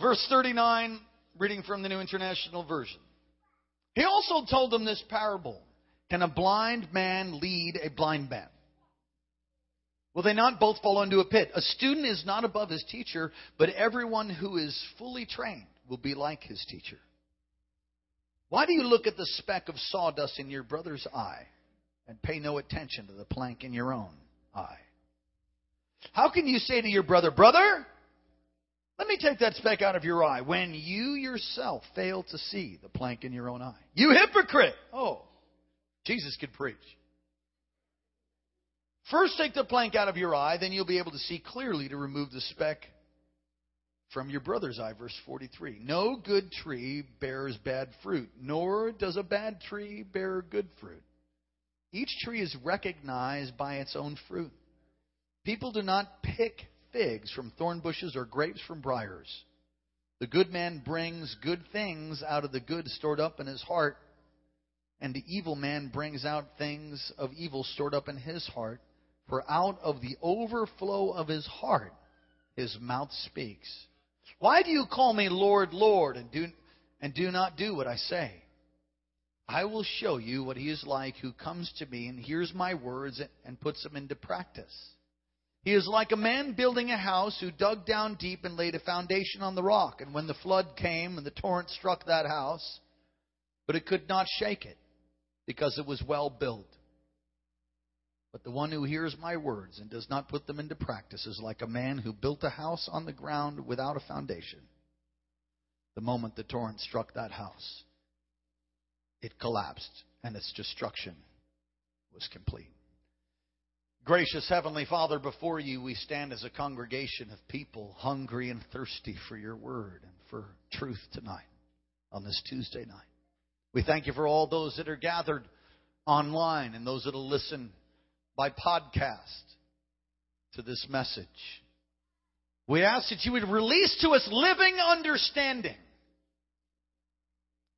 Verse 39, reading from the New International Version. He also told them this parable Can a blind man lead a blind man? Will they not both fall into a pit? A student is not above his teacher, but everyone who is fully trained will be like his teacher. Why do you look at the speck of sawdust in your brother's eye and pay no attention to the plank in your own eye? How can you say to your brother, Brother, let me take that speck out of your eye when you yourself fail to see the plank in your own eye? You hypocrite! Oh, Jesus could preach. First take the plank out of your eye, then you'll be able to see clearly to remove the speck from your brother's eye. Verse 43. No good tree bears bad fruit, nor does a bad tree bear good fruit. Each tree is recognized by its own fruit. People do not pick figs from thorn bushes or grapes from briars. The good man brings good things out of the good stored up in his heart, and the evil man brings out things of evil stored up in his heart. For out of the overflow of his heart, his mouth speaks. Why do you call me Lord, Lord, and do, and do not do what I say? I will show you what he is like who comes to me and hears my words and puts them into practice. He is like a man building a house who dug down deep and laid a foundation on the rock. And when the flood came and the torrent struck that house, but it could not shake it because it was well built. But the one who hears my words and does not put them into practice is like a man who built a house on the ground without a foundation. The moment the torrent struck that house, it collapsed and its destruction was complete. Gracious Heavenly Father, before you we stand as a congregation of people hungry and thirsty for your word and for truth tonight on this Tuesday night. We thank you for all those that are gathered online and those that will listen by podcast to this message. We ask that you would release to us living understanding,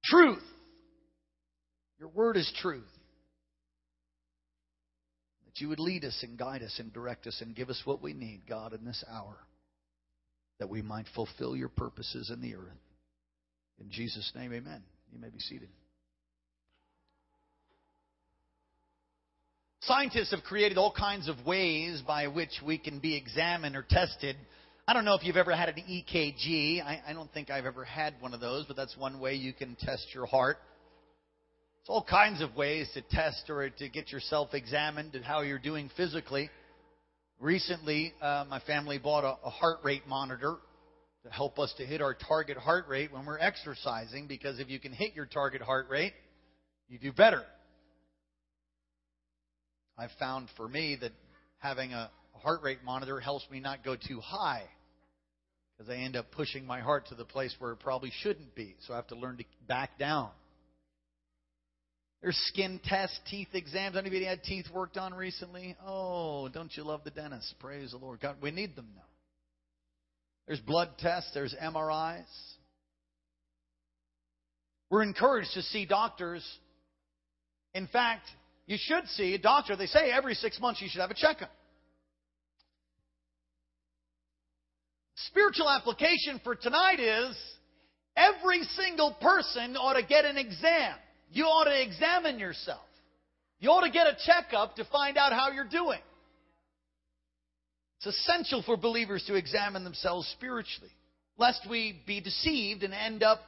truth. Your word is truth. You would lead us and guide us and direct us and give us what we need, God, in this hour, that we might fulfill your purposes in the earth. In Jesus' name, amen. You may be seated. Scientists have created all kinds of ways by which we can be examined or tested. I don't know if you've ever had an EKG. I, I, don't think I've ever had one of those, but that's one way you can test your heart. There's all kinds of ways to test or to get yourself examined and how you're doing physically. Recently, uh, my family bought a, a heart rate monitor to help us to hit our target heart rate when we're exercising because if you can hit your target heart rate, you do better. I've found for me that having a heart rate monitor helps me not go too high because I end up pushing my heart to the place where it probably shouldn't be. So I have to learn to back down. There's skin tests, teeth exams. Anybody had teeth worked on recently? Oh, don't you love the dentist? Praise the Lord. God, we need them now. There's blood tests, there's MRIs. We're encouraged to see doctors. In fact, you should see a doctor. They say every six months you should have a checkup. Spiritual application for tonight is every single person ought to get an exam. You ought to examine yourself. You ought to get a checkup to find out how you're doing. It's essential for believers to examine themselves spiritually, lest we be deceived and end up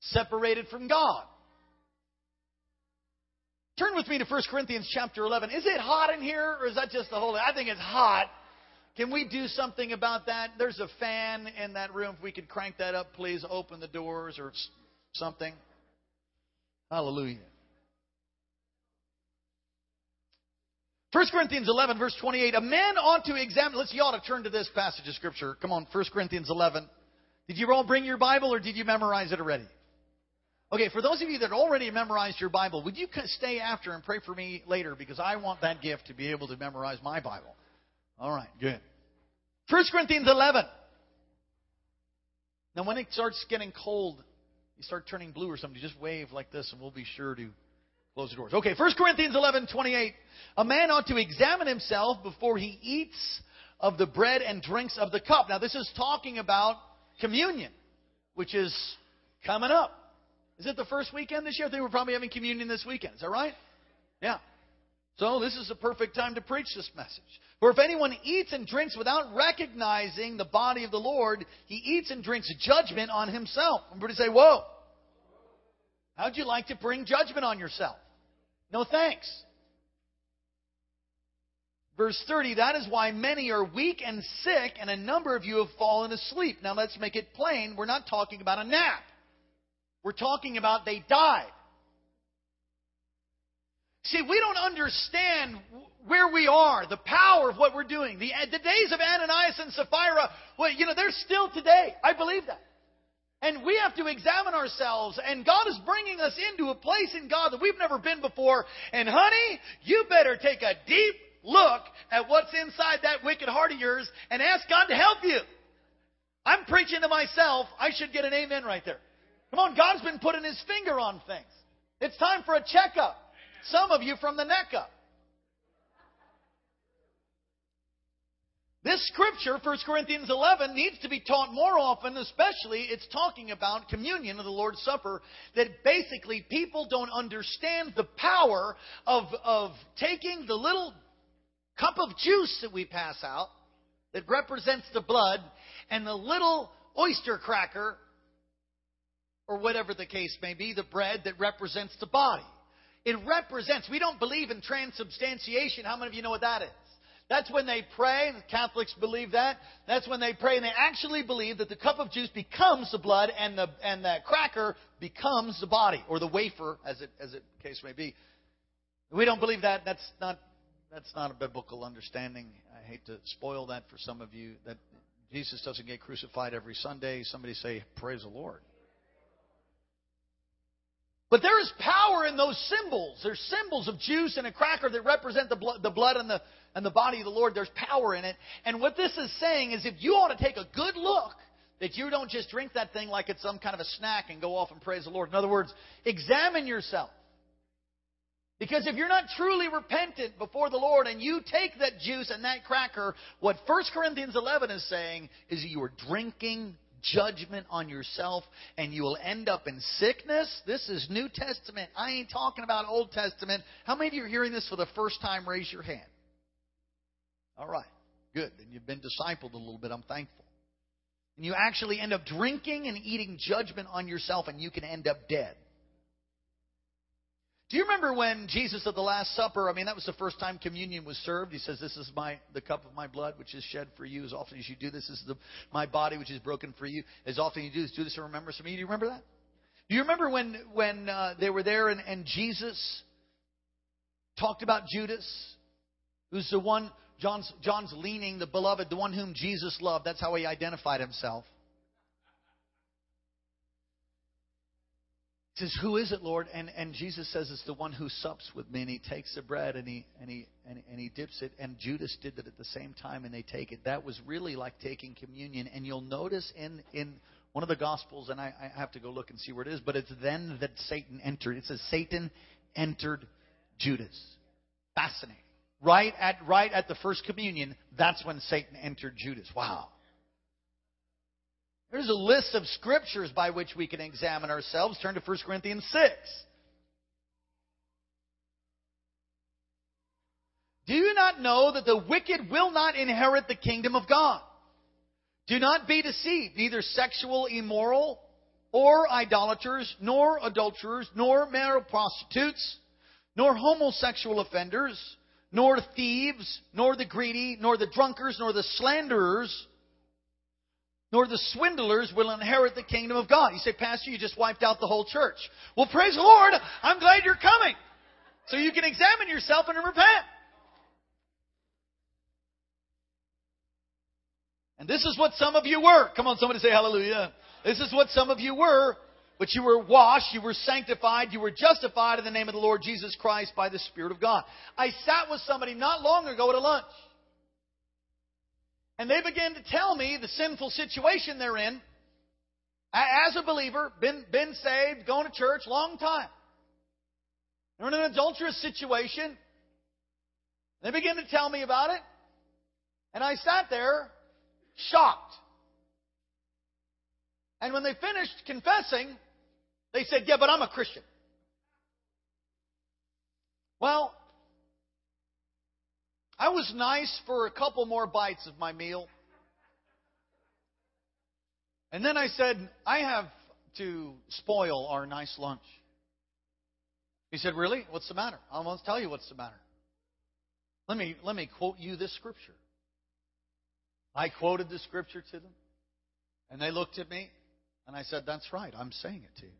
separated from God. Turn with me to 1 Corinthians chapter 11. Is it hot in here or is that just the whole I think it's hot. Can we do something about that? There's a fan in that room. If we could crank that up, please open the doors or something. Hallelujah. 1 Corinthians 11, verse 28. A man ought to examine. Let's, you ought to turn to this passage of Scripture. Come on, 1 Corinthians 11. Did you all bring your Bible or did you memorize it already? Okay, for those of you that already memorized your Bible, would you stay after and pray for me later because I want that gift to be able to memorize my Bible. All right, good. 1 Corinthians 11. Now, when it starts getting cold, you start turning blue or something, just wave like this and we'll be sure to close the doors. Okay, 1 Corinthians 11, 28. A man ought to examine himself before he eats of the bread and drinks of the cup. Now, this is talking about communion, which is coming up. Is it the first weekend this year? I think we're probably having communion this weekend. Is that right? Yeah. So this is the perfect time to preach this message. For if anyone eats and drinks without recognizing the body of the Lord, he eats and drinks judgment on himself. Everybody say, whoa. How'd you like to bring judgment on yourself? No thanks. Verse 30, that is why many are weak and sick, and a number of you have fallen asleep. Now let's make it plain. We're not talking about a nap. We're talking about they died. See, we don't understand where we are, the power of what we're doing. The, the days of Ananias and Sapphira, well, you know, they're still today. I believe that. And we have to examine ourselves. And God is bringing us into a place in God that we've never been before. And honey, you better take a deep look at what's inside that wicked heart of yours and ask God to help you. I'm preaching to myself. I should get an amen right there. Come on, God's been putting his finger on things. It's time for a checkup. Some of you from the neck up. This scripture, 1 Corinthians 11, needs to be taught more often, especially it's talking about communion of the Lord's Supper, that basically people don't understand the power of, of taking the little cup of juice that we pass out, that represents the blood, and the little oyster cracker, or whatever the case may be, the bread that represents the body. It represents, we don't believe in transubstantiation. How many of you know what that is? That's when they pray. The Catholics believe that. That's when they pray, and they actually believe that the cup of juice becomes the blood, and the and that cracker becomes the body, or the wafer, as it as it case may be. We don't believe that. That's not that's not a biblical understanding. I hate to spoil that for some of you. That Jesus doesn't get crucified every Sunday. Somebody say, "Praise the Lord." But there is power in those symbols. There's symbols of juice and a cracker that represent the blood, the blood and the and the body of the Lord. There's power in it. And what this is saying is, if you ought to take a good look, that you don't just drink that thing like it's some kind of a snack and go off and praise the Lord. In other words, examine yourself. Because if you're not truly repentant before the Lord and you take that juice and that cracker, what 1 Corinthians 11 is saying is you are drinking judgment on yourself and you will end up in sickness. This is New Testament. I ain't talking about Old Testament. How many of you are hearing this for the first time? Raise your hand. All right. Good. Then you've been discipled a little bit. I'm thankful. And you actually end up drinking and eating judgment on yourself and you can end up dead. Do you remember when Jesus at the Last Supper, I mean, that was the first time communion was served. He says, This is my the cup of my blood, which is shed for you. As often as you do this, this is the, my body, which is broken for you. As often as you do this, do this in remembrance of me. Do you remember that? Do you remember when, when uh, they were there and, and Jesus talked about Judas, who's the one, John's, John's leaning, the beloved, the one whom Jesus loved. That's how he identified himself. Says, Who is it, Lord? And, and Jesus says, It's the one who sups with me. And he takes the bread and he, and, he, and, and he dips it. And Judas did that at the same time, and they take it. That was really like taking communion. And you'll notice in, in one of the Gospels, and I, I have to go look and see where it is, but it's then that Satan entered. It says, Satan entered Judas. Fascinating. Right at, right at the first communion, that's when Satan entered Judas. Wow. There's a list of scriptures by which we can examine ourselves. Turn to 1 Corinthians 6. Do you not know that the wicked will not inherit the kingdom of God? Do not be deceived. Neither sexual immoral, or idolaters, nor adulterers, nor marital prostitutes, nor homosexual offenders, nor thieves, nor the greedy, nor the drunkards, nor the slanderers nor the swindlers will inherit the kingdom of God. You say, Pastor, you just wiped out the whole church. Well, praise the Lord. I'm glad you're coming. So you can examine yourself and repent. And this is what some of you were. Come on, somebody say hallelujah. This is what some of you were. But you were washed, you were sanctified, you were justified in the name of the Lord Jesus Christ by the Spirit of God. I sat with somebody not long ago at a lunch. And they began to tell me the sinful situation they're in. As a believer, been, been saved, going to church, long time. They're in an adulterous situation. They began to tell me about it. And I sat there shocked. And when they finished confessing, they said, Yeah, but I'm a Christian. Well, I was nice for a couple more bites of my meal. And then I said, I have to spoil our nice lunch. He said, Really? What's the matter? I want to tell you what's the matter. Let me, let me quote you this scripture. I quoted the scripture to them, and they looked at me, and I said, That's right. I'm saying it to you.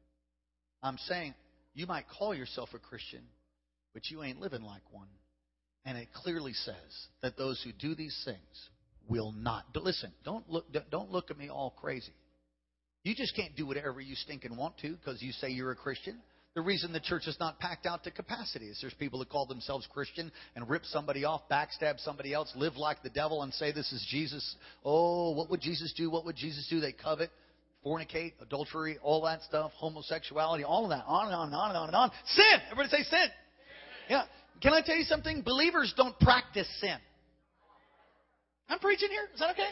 I'm saying, you might call yourself a Christian, but you ain't living like one. And it clearly says that those who do these things will not. Listen, don't look, don't look at me all crazy. You just can't do whatever you stink and want to because you say you're a Christian. The reason the church is not packed out to capacity is there's people that call themselves Christian and rip somebody off, backstab somebody else, live like the devil and say this is Jesus. Oh, what would Jesus do? What would Jesus do? They covet, fornicate, adultery, all that stuff, homosexuality, all of that, on and on and on and on and on. Sin! Everybody say sin. Yeah. Can I tell you something? Believers don't practice sin. I'm preaching here. Is that okay?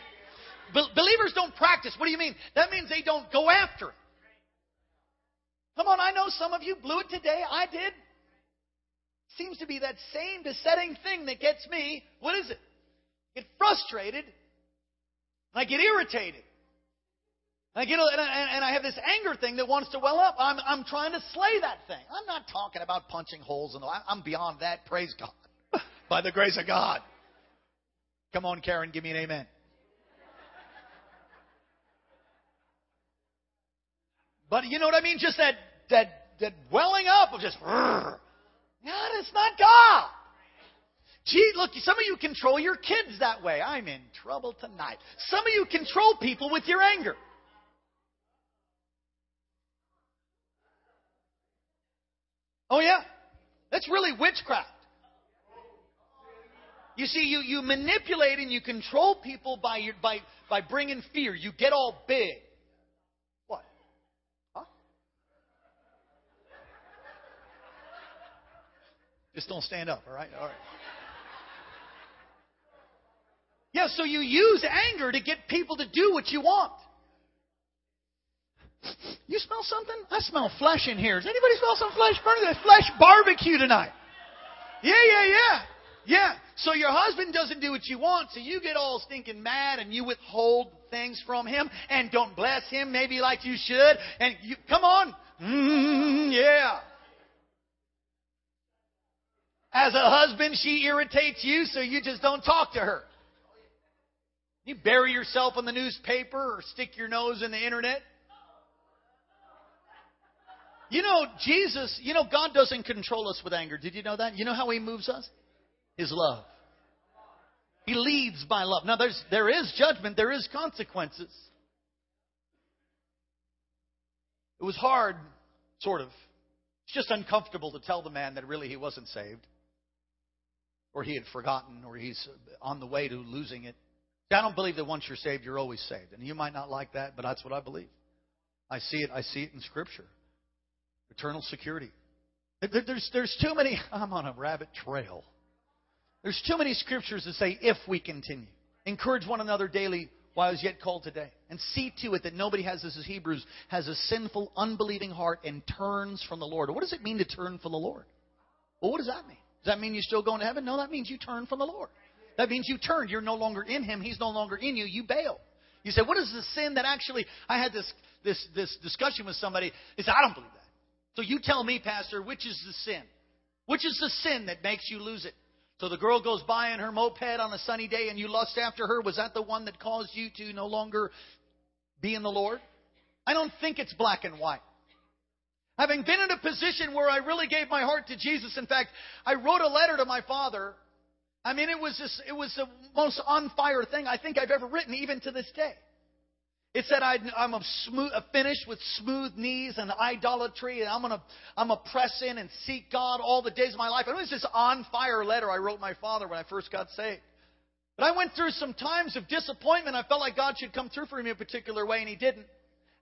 Be- believers don't practice. What do you mean? That means they don't go after it. Come on, I know some of you blew it today. I did. Seems to be that same besetting thing that gets me. What is it? Get frustrated. And I get irritated. And I get and I, and I have this anger thing that wants to well up. I'm I'm trying to slay that thing. I'm not talking about punching holes in the. I'm beyond that. Praise God, by the grace of God. Come on, Karen, give me an amen. But you know what I mean? Just that that that welling up of just. God, it's not God. Gee, look, some of you control your kids that way. I'm in trouble tonight. Some of you control people with your anger. Oh, yeah. That's really witchcraft. You see, you, you manipulate and you control people by, your, by, by bringing fear. You get all big. What? Huh? Just don't stand up, all right? All right. Yeah, so you use anger to get people to do what you want. You smell something? I smell flesh in here. Does anybody smell some flesh burning? There's flesh barbecue tonight. Yeah, yeah, yeah. Yeah. So your husband doesn't do what you want, so you get all stinking mad and you withhold things from him and don't bless him maybe like you should. And you, come on. Mm, yeah. As a husband, she irritates you, so you just don't talk to her. You bury yourself in the newspaper or stick your nose in the internet. You know, Jesus, you know, God doesn't control us with anger. Did you know that? You know how He moves us? His love. He leads by love. Now, there's, there is judgment, there is consequences. It was hard, sort of. It's just uncomfortable to tell the man that really he wasn't saved, or he had forgotten, or he's on the way to losing it. I don't believe that once you're saved, you're always saved. And you might not like that, but that's what I believe. I see it. I see it in Scripture. Eternal security. There's, there's too many, I'm on a rabbit trail. There's too many scriptures that say, if we continue. Encourage one another daily while it's yet called today. And see to it that nobody has, this as Hebrews, has a sinful, unbelieving heart and turns from the Lord. What does it mean to turn from the Lord? Well, what does that mean? Does that mean you're still going to heaven? No, that means you turn from the Lord. That means you turn. You're no longer in Him. He's no longer in you. You bail. You say, what is the sin that actually, I had this, this, this discussion with somebody. They said, I don't believe that. So you tell me, Pastor, which is the sin? Which is the sin that makes you lose it? So the girl goes by in her moped on a sunny day and you lust after her. Was that the one that caused you to no longer be in the Lord? I don't think it's black and white. Having been in a position where I really gave my heart to Jesus, in fact, I wrote a letter to my father. I mean, it was just, it was the most on fire thing I think I've ever written, even to this day. It said I, am a smooth, finished with smooth knees and idolatry, and I'm gonna I'm gonna press in and seek God all the days of my life. it was this on fire letter I wrote my father when I first got saved. But I went through some times of disappointment. I felt like God should come through for me a particular way, and He didn't.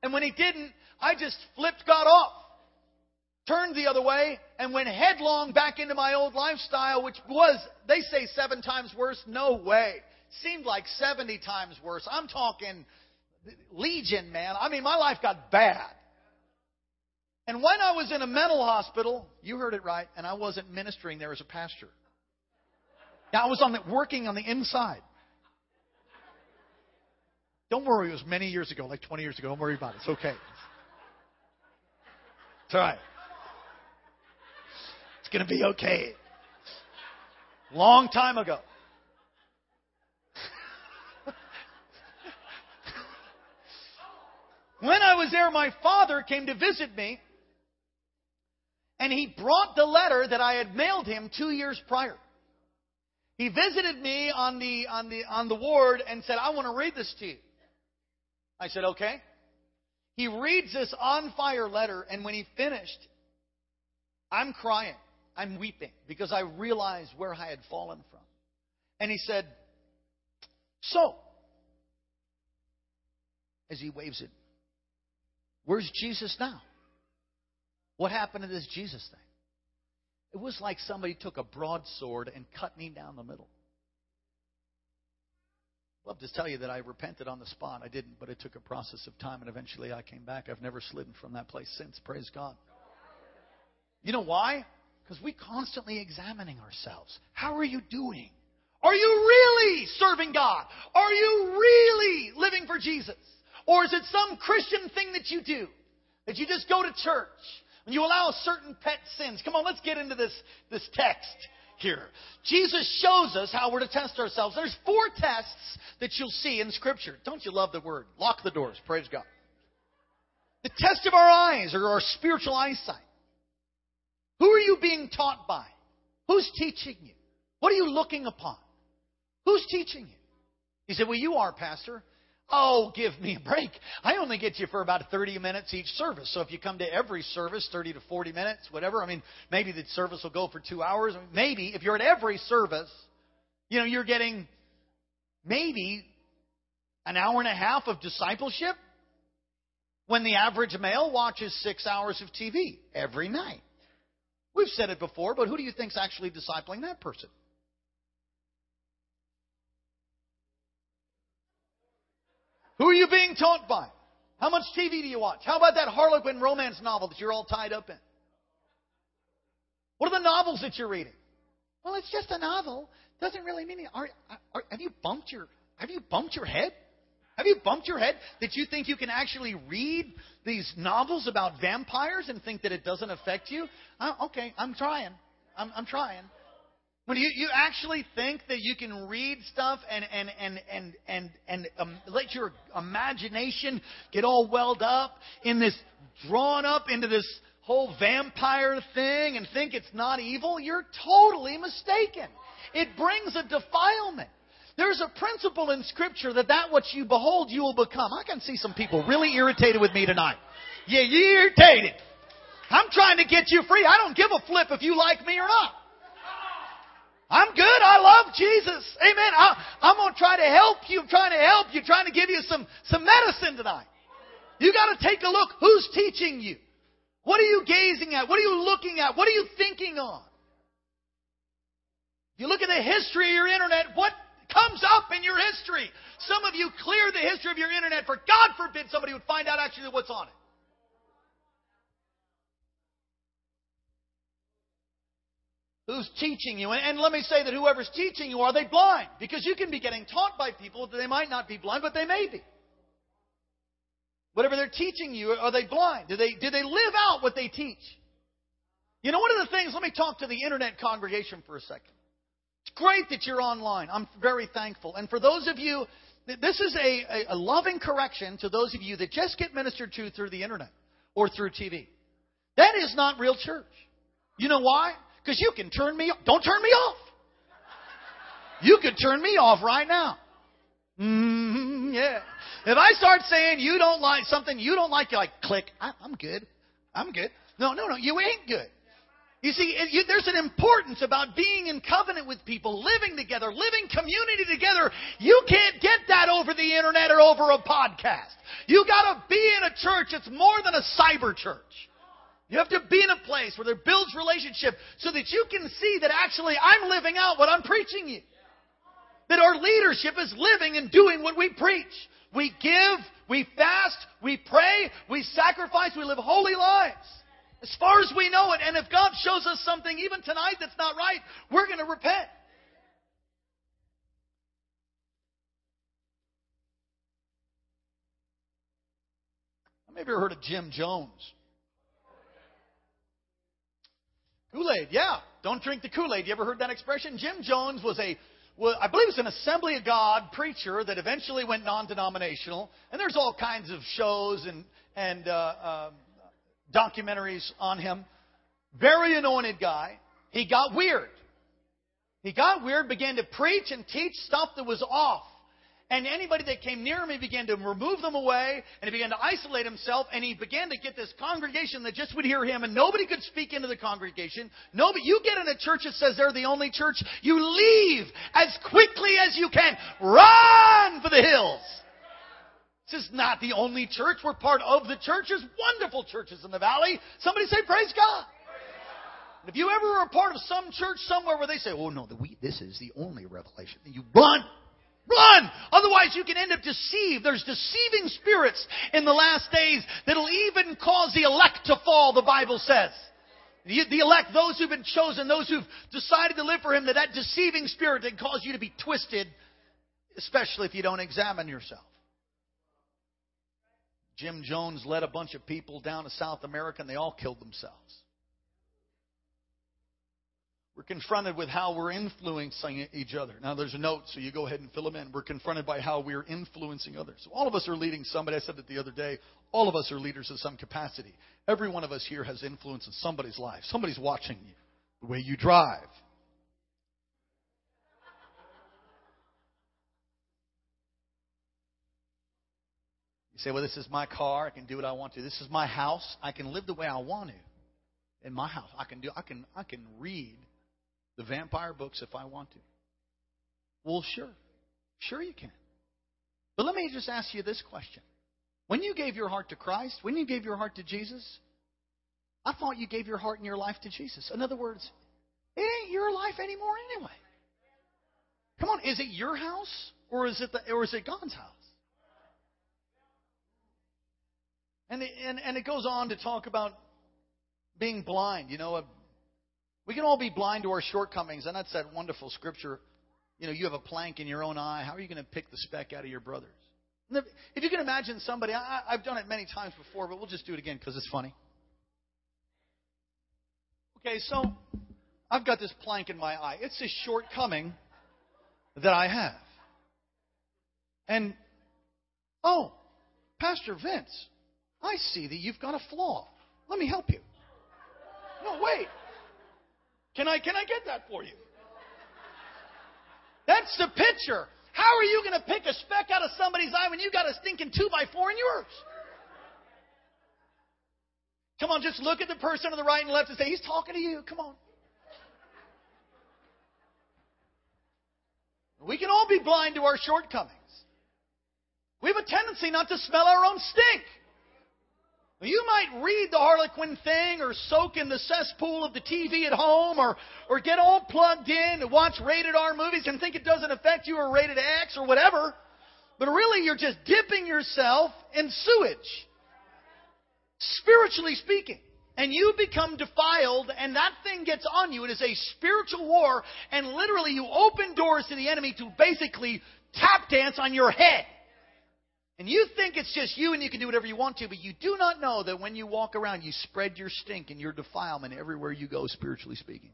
And when He didn't, I just flipped God off, turned the other way, and went headlong back into my old lifestyle, which was, they say, seven times worse. No way. Seemed like 70 times worse. I'm talking Legion, man. I mean, my life got bad. And when I was in a mental hospital, you heard it right, and I wasn't ministering there as a pastor. Now I was on the, working on the inside. Don't worry, it was many years ago, like 20 years ago. Don't worry about it. It's okay. It's all right. It's going to be okay. Long time ago. When I was there, my father came to visit me, and he brought the letter that I had mailed him two years prior. He visited me on the on the on the ward and said, "I want to read this to you." I said, "Okay." He reads this on fire letter, and when he finished, I'm crying. I'm weeping because I realized where I had fallen from. And he said, So, as he waves it, where's Jesus now? What happened to this Jesus thing? It was like somebody took a broadsword and cut me down the middle. I'd love to tell you that I repented on the spot. I didn't, but it took a process of time, and eventually I came back. I've never slidden from that place since. Praise God. You know why? Because we're constantly examining ourselves. How are you doing? Are you really serving God? Are you really living for Jesus? Or is it some Christian thing that you do? That you just go to church and you allow certain pet sins? Come on, let's get into this, this text here. Jesus shows us how we're to test ourselves. There's four tests that you'll see in Scripture. Don't you love the word? Lock the doors. Praise God. The test of our eyes or our spiritual eyesight. Who are you being taught by? Who's teaching you? What are you looking upon? Who's teaching you? He said, Well, you are, Pastor. Oh, give me a break. I only get you for about 30 minutes each service. So if you come to every service, 30 to 40 minutes, whatever, I mean, maybe the service will go for two hours. Maybe if you're at every service, you know, you're getting maybe an hour and a half of discipleship when the average male watches six hours of TV every night. We've said it before, but who do you think's actually discipling that person? Who are you being taught by? How much TV do you watch? How about that Harlequin romance novel that you're all tied up in? What are the novels that you're reading? Well, it's just a novel. Doesn't really mean. Are, are, have you bumped your Have you bumped your head? Have you bumped your head that you think you can actually read these novels about vampires and think that it doesn't affect you? Uh, okay, I'm trying. I'm, I'm trying. When you, you actually think that you can read stuff and and and and and and um, let your imagination get all welled up in this, drawn up into this whole vampire thing, and think it's not evil, you're totally mistaken. It brings a defilement. There's a principle in Scripture that that what you behold, you will become. I can see some people really irritated with me tonight. Yeah, you irritated. I'm trying to get you free. I don't give a flip if you like me or not. I'm good. I love Jesus. Amen. I, am going to try to help you. I'm trying to help you. Trying to give you some, some medicine tonight. You got to take a look. Who's teaching you? What are you gazing at? What are you looking at? What are you thinking on? You look at the history of your internet, what comes up in your history? Some of you clear the history of your internet for God forbid somebody would find out actually what's on it. Who's teaching you. And, and, let me say that whoever's teaching you, are they blind? Because you can be getting taught by people that they might not be blind, but they may be. Whatever they're teaching you, are they blind? Do they, do they live out what they teach? You know, one of the things, let me talk to the internet congregation for a second. It's great that you're online. I'm very thankful. And for those of you, this is a, a, a loving correction to those of you that just get ministered to through the internet or through TV. That is not real church. You know why? Because you can turn me Don't turn me off. You could turn me off right now. Mm, yeah. If I start saying you don't like something you don't like, you're like, click. I, am good. I'm good. No, no, no. You ain't good. You see, it, you, there's an importance about being in covenant with people, living together, living community together. You can't get that over the internet or over a podcast. You got to be in a church. It's more than a cyber church. You have to be in a place where there builds relationship so that you can see that actually I'm living out what I'm preaching you. That our leadership is living and doing what we preach. we give, we fast, we pray, we sacrifice, we live holy lives. As far as we know it, and if God shows us something even tonight that's not right, we're going to repent. Have you ever heard of Jim Jones? Kool Aid, yeah. Don't drink the Kool Aid. You ever heard that expression? Jim Jones was a, well, I believe was an Assembly of God preacher that eventually went non-denominational. And there's all kinds of shows and and uh, uh, documentaries on him. Very anointed guy. He got weird. He got weird, began to preach and teach stuff that was off. And anybody that came near him, he began to remove them away, and he began to isolate himself, and he began to get this congregation that just would hear him, and nobody could speak into the congregation. Nobody, you get in a church that says they're the only church, you leave as quickly as you can. Run for the hills. This is not the only church. We're part of the church. Wonderful churches in the valley. Somebody say, Praise God. If you ever are a part of some church somewhere where they say, "Oh no, we, this is the only revelation," you run. Run! Otherwise, you can end up deceived. There's deceiving spirits in the last days that'll even cause the elect to fall, the Bible says. The, the elect, those who've been chosen, those who've decided to live for Him, that that deceiving spirit can cause you to be twisted, especially if you don't examine yourself. Jim Jones led a bunch of people down to South America and they all killed themselves. We're confronted with how we're influencing each other. Now, there's a note, so you go ahead and fill them in. We're confronted by how we're influencing others. So all of us are leading somebody. I said it the other day. All of us are leaders in some capacity. Every one of us here has influence in somebody's life. Somebody's watching you, the way you drive. You say, well, this is my car. I can do what I want to. This is my house. I can live the way I want to in my house. I can do. I can. I can read the vampire books if I want to. Well, sure. Sure you can. But let me just ask you this question. When you gave your heart to Christ, when you gave your heart to Jesus, I thought you gave your heart and your life to Jesus. In other words, it ain't your life anymore anyway. Come on, is it your house or is it the, or is it God's house? And, the, and and it goes on to talk about being blind. You know, we can all be blind to our shortcomings, and that's that wonderful scripture. You know, you have a plank in your own eye. How are you going to pick the speck out of your brother's? If you can imagine somebody, I, I've done it many times before, but we'll just do it again because it's funny. Okay, so I've got this plank in my eye. It's a shortcoming that I have. And, oh, Pastor Vince, I see that you've got a flaw. Let me help you. No, wait. Can I, can I get that for you? That's the picture. How are you going to pick a speck out of somebody's eye when you got a stinking two by four in yours? Come on, just look at the person on the right and left and say, He's talking to you. Come on. We can all be blind to our shortcomings. We have a tendency not to smell our own stink. You might read the Harlequin thing or soak in the cesspool of the TV at home or, or get all plugged in and watch rated R movies and think it doesn't affect you or rated X or whatever. But really, you're just dipping yourself in sewage. Spiritually speaking. And you become defiled, and that thing gets on you. It is a spiritual war, and literally, you open doors to the enemy to basically tap dance on your head. And you think it's just you and you can do whatever you want to, but you do not know that when you walk around, you spread your stink and your defilement everywhere you go, spiritually speaking.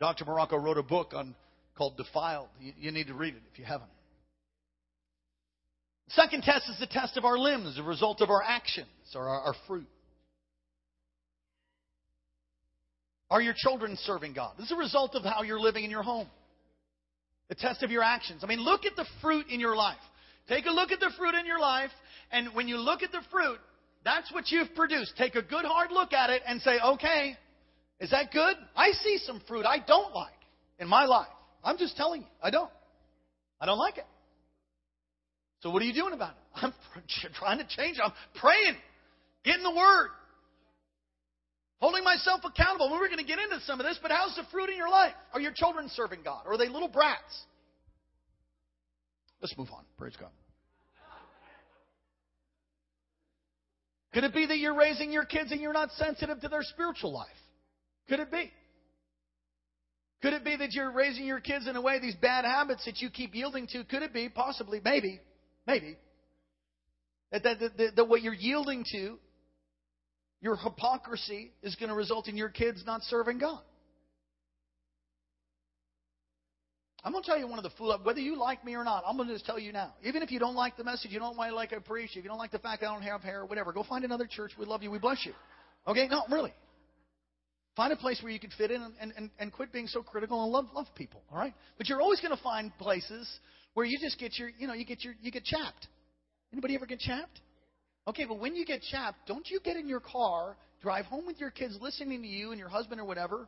Dr. Morocco wrote a book on called Defiled. You, you need to read it if you haven't. second test is the test of our limbs, the result of our actions or our, our fruit. Are your children serving God? This is a result of how you're living in your home. The test of your actions. I mean, look at the fruit in your life. Take a look at the fruit in your life, and when you look at the fruit, that's what you've produced. Take a good hard look at it and say, okay, is that good? I see some fruit I don't like in my life. I'm just telling you, I don't. I don't like it. So what are you doing about it? I'm trying to change. I'm praying, getting the word, holding myself accountable. We're going to get into some of this, but how's the fruit in your life? Are your children serving God? Or are they little brats? Let's move on. Praise God. Could it be that you're raising your kids and you're not sensitive to their spiritual life? Could it be? Could it be that you're raising your kids in a way, these bad habits that you keep yielding to? Could it be? Possibly. Maybe. Maybe. That, that, that, that what you're yielding to, your hypocrisy, is going to result in your kids not serving God. I'm going to tell you one of the fool, up, whether you like me or not, I'm going to just tell you now. Even if you don't like the message, you don't like I preach, if you don't like the fact I don't have hair, whatever, go find another church. We love you. We bless you. Okay? No, really. Find a place where you can fit in and, and, and quit being so critical and love love people. All right? But you're always going to find places where you just get your, you know, you get your, you get chapped. Anybody ever get chapped? Okay, but when you get chapped, don't you get in your car, drive home with your kids, listening to you and your husband or whatever,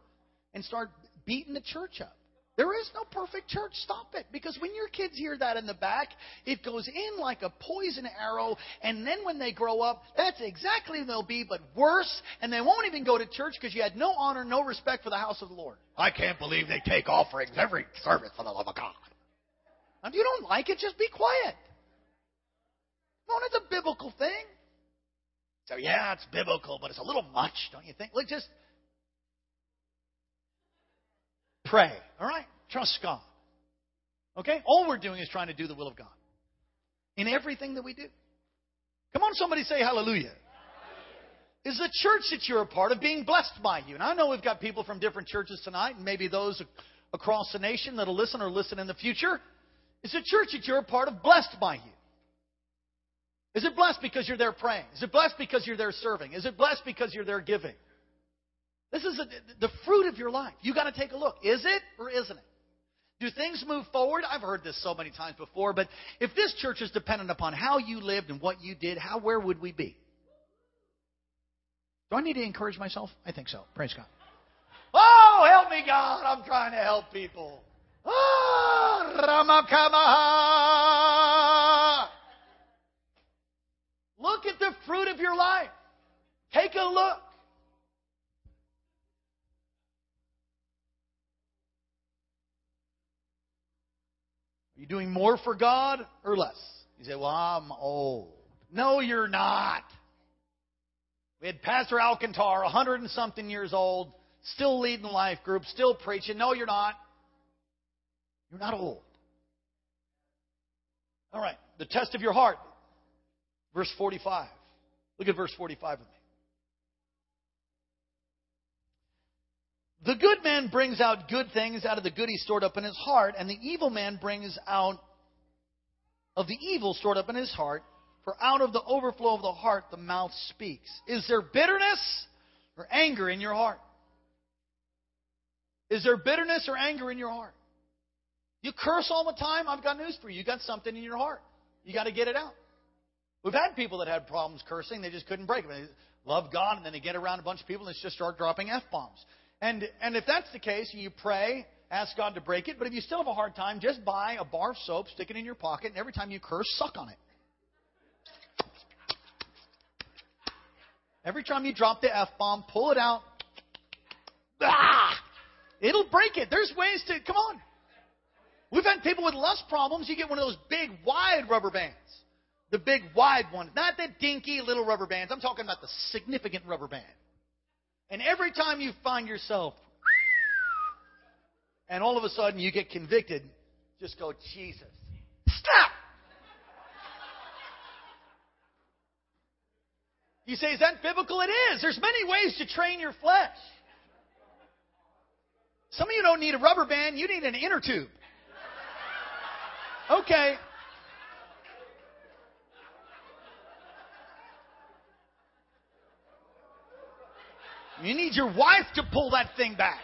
and start beating the church up. There is no perfect church. Stop it. Because when your kids hear that in the back, it goes in like a poison arrow. And then when they grow up, that's exactly what they'll be, but worse. And they won't even go to church because you had no honor, no respect for the house of the Lord. I can't believe they take offerings every service for the love of God. If you don't like it, just be quiet. No, it's a biblical thing. So yeah, it's biblical, but it's a little much, don't you think? Look, just pray. All right? Trust God. Okay? All we're doing is trying to do the will of God in everything that we do. Come on, somebody say hallelujah. Is the church that you're a part of being blessed by you? And I know we've got people from different churches tonight, and maybe those across the nation that'll listen or listen in the future. Is the church that you're a part of blessed by you? Is it blessed because you're there praying? Is it blessed because you're there serving? Is it blessed because you're there giving? This is a, the fruit of your life. You got to take a look. Is it or isn't it? Do things move forward? I've heard this so many times before, but if this church is dependent upon how you lived and what you did, how where would we be? Do I need to encourage myself? I think so. Praise God. Oh, help me, God! I'm trying to help people. Oh, Ramakamaha. Look at the fruit of your life. Take a look. Doing more for God or less? You say, Well, I'm old. No, you're not. We had Pastor Alcantar, a 100 and something years old, still leading life group, still preaching. No, you're not. You're not old. All right, the test of your heart. Verse 45. Look at verse 45 with me. The good man brings out good things out of the good he stored up in his heart, and the evil man brings out of the evil stored up in his heart. For out of the overflow of the heart, the mouth speaks. Is there bitterness or anger in your heart? Is there bitterness or anger in your heart? You curse all the time? I've got news for you. You got something in your heart. You got to get it out. We've had people that had problems cursing, they just couldn't break them. They love God, and then they get around a bunch of people and they just start dropping F bombs. And, and if that's the case, you pray, ask God to break it. But if you still have a hard time, just buy a bar of soap, stick it in your pocket, and every time you curse, suck on it. Every time you drop the F bomb, pull it out. Ah! It'll break it. There's ways to, come on. We've had people with lust problems. You get one of those big, wide rubber bands. The big, wide ones. Not the dinky little rubber bands. I'm talking about the significant rubber band. And every time you find yourself, and all of a sudden you get convicted, just go, Jesus, stop! You say, is that biblical? It is. There's many ways to train your flesh. Some of you don't need a rubber band, you need an inner tube. Okay. You need your wife to pull that thing back.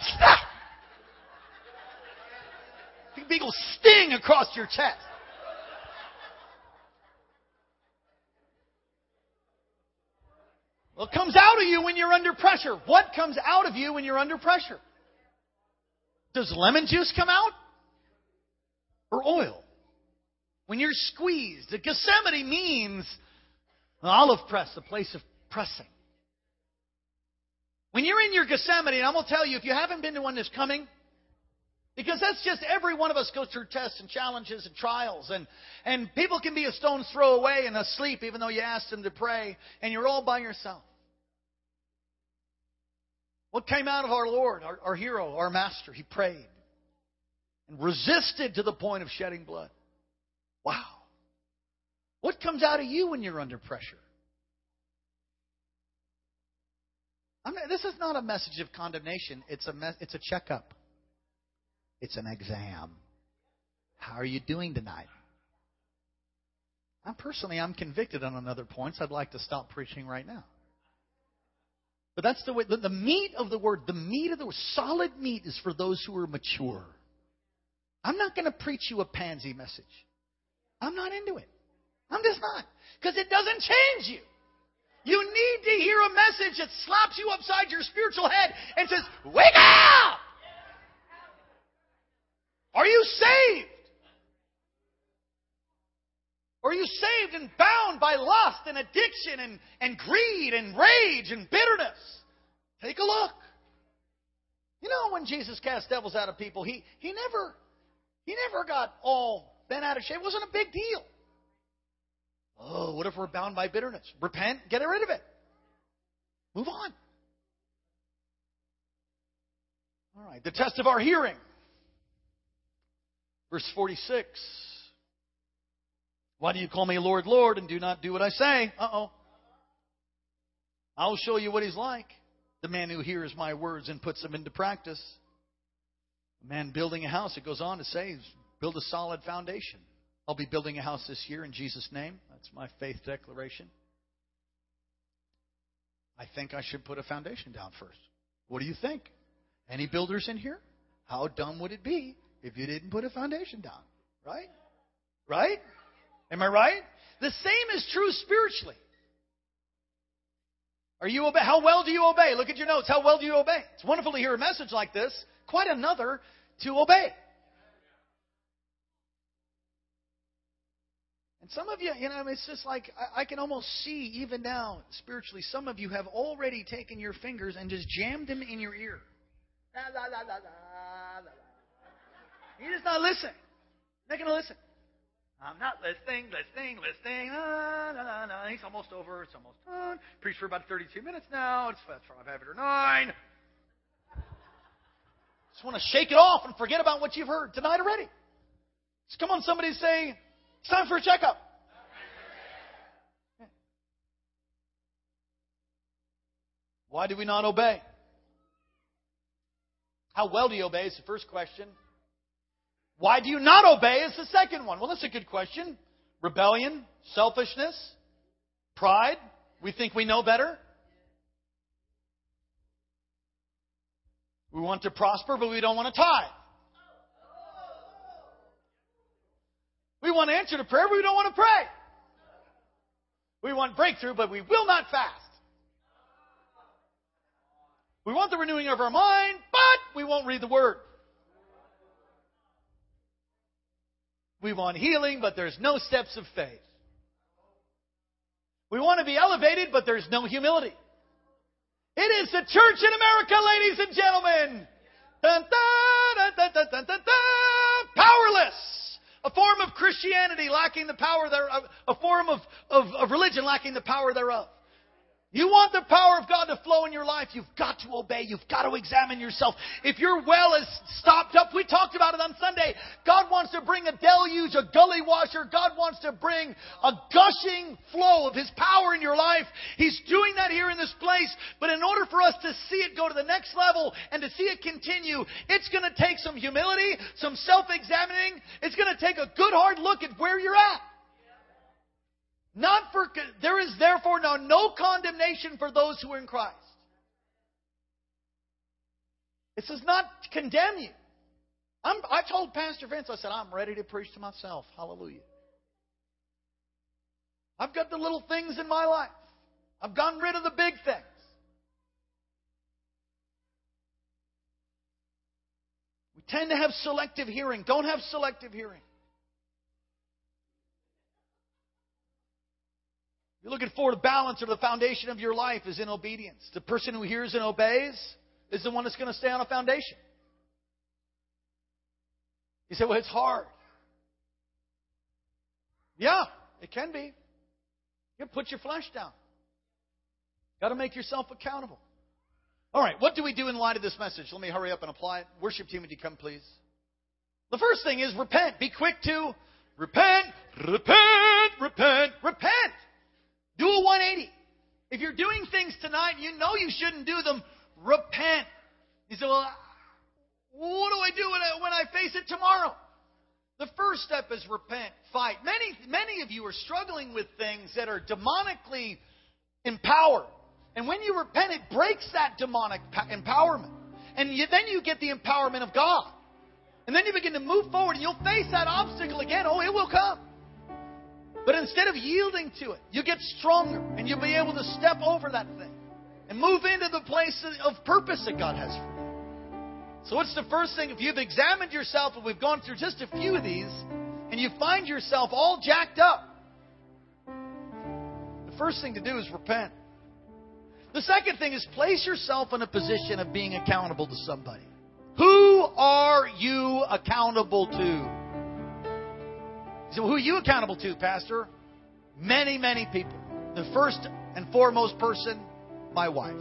Stop! The beagle sting across your chest. What comes out of you when you're under pressure. What comes out of you when you're under pressure? Does lemon juice come out? Or oil? When you're squeezed. The Gethsemane means an olive press, a place of pressing. When you're in your Gethsemane, and I'm going to tell you, if you haven't been to one that's coming, Because that's just every one of us goes through tests and challenges and trials. And, and people can be a stone's throw away and asleep even though you asked them to pray, and you're all by yourself. What came out of our Lord, our, our hero, our master? He prayed and resisted to the point of shedding blood. Wow. What comes out of you when you're under pressure? Not, this is not a message of condemnation. It's a, me- it's a checkup. It's an exam. How are you doing tonight? I'm personally, I'm convicted on other points. I'd like to stop preaching right now. But that's the way, the, the meat of the word, the meat of the word, solid meat is for those who are mature. I'm not going to preach you a pansy message. I'm not into it. I'm just not. Because it doesn't change you. You need to hear a message that slaps you upside your spiritual head and says, Wake up! Are you saved? Are you saved and bound by lust and addiction and, and greed and rage and bitterness? Take a look. You know, when Jesus cast devils out of people, he, he never he never got all bent out of shape. It wasn't a big deal. Oh, what if we're bound by bitterness? Repent, get rid of it. Move on. All right, the test of our hearing. Verse 46. Why do you call me Lord, Lord, and do not do what I say? Uh oh. I'll show you what he's like. The man who hears my words and puts them into practice. A man building a house, it goes on to say, build a solid foundation. I'll be building a house this year in Jesus' name. That's my faith declaration. I think I should put a foundation down first. What do you think? Any builders in here? How dumb would it be if you didn't put a foundation down? Right? Right? Am I right? The same is true spiritually. Are you obey? How well do you obey? Look at your notes. How well do you obey? It's wonderful to hear a message like this. Quite another to obey. And some of you, you know, it's just like I, I can almost see even now spiritually. Some of you have already taken your fingers and just jammed them in your ear. You're just not listening. Not going to listen. I'm not listening, listening, listening. No, no, no, no. He's almost over. It's almost done. Preached for about 32 minutes now. It's five after nine. Just want to shake it off and forget about what you've heard tonight already. Just come on, somebody say, it's time for a checkup. Why do we not obey? How well do you obey is the first question. Why do you not obey is the second one. Well, that's a good question. Rebellion, selfishness, pride. We think we know better. We want to prosper, but we don't want to tithe. We want to answer to prayer, but we don't want to pray. We want breakthrough, but we will not fast. We want the renewing of our mind, but we won't read the Word. We want healing, but there's no steps of faith. We want to be elevated, but there's no humility. It is the church in America, ladies and gentlemen. Dun, dun, dun, Powerless. A form of Christianity lacking the power thereof. A form of, of, of religion lacking the power thereof. You want the power of God to flow in your life, you've got to obey. You've got to examine yourself. If your well is stopped up, we talked about it on Sunday. God wants to bring a deluge, a gully washer. God wants to bring a gushing flow of His power in your life. He's doing that here in this place. But in order for us to see it go to the next level and to see it continue, it's going to take some humility, some self-examining. It's going to take a good hard look at where you're at. Not for, there is therefore now no condemnation for those who are in Christ. It says not condemn you. I'm, I told Pastor Vince, I said, I'm ready to preach to myself. Hallelujah. I've got the little things in my life. I've gotten rid of the big things. We tend to have selective hearing. Don't have selective hearing. You're looking for the balance or the foundation of your life is in obedience. The person who hears and obeys is the one that's going to stay on a foundation. You say, well, it's hard. Yeah, it can be. You put your flesh down. Got to make yourself accountable. All right, what do we do in light of this message? Let me hurry up and apply it. Worship team, would you come, please? The first thing is repent. Be quick to repent, repent, repent, repent. Do a 180. If you're doing things tonight and you know you shouldn't do them, repent. You say, well, what do I do when I, when I face it tomorrow? The first step is repent, fight. Many, many of you are struggling with things that are demonically empowered. And when you repent, it breaks that demonic empowerment. And you, then you get the empowerment of God. And then you begin to move forward and you'll face that obstacle again. Oh, it will come. But instead of yielding to it, you get stronger and you'll be able to step over that thing and move into the place of purpose that God has for you. So, what's the first thing? If you've examined yourself, and we've gone through just a few of these, and you find yourself all jacked up, the first thing to do is repent. The second thing is place yourself in a position of being accountable to somebody. Who are you accountable to? So, who are you accountable to, Pastor? Many, many people. The first and foremost person, my wife.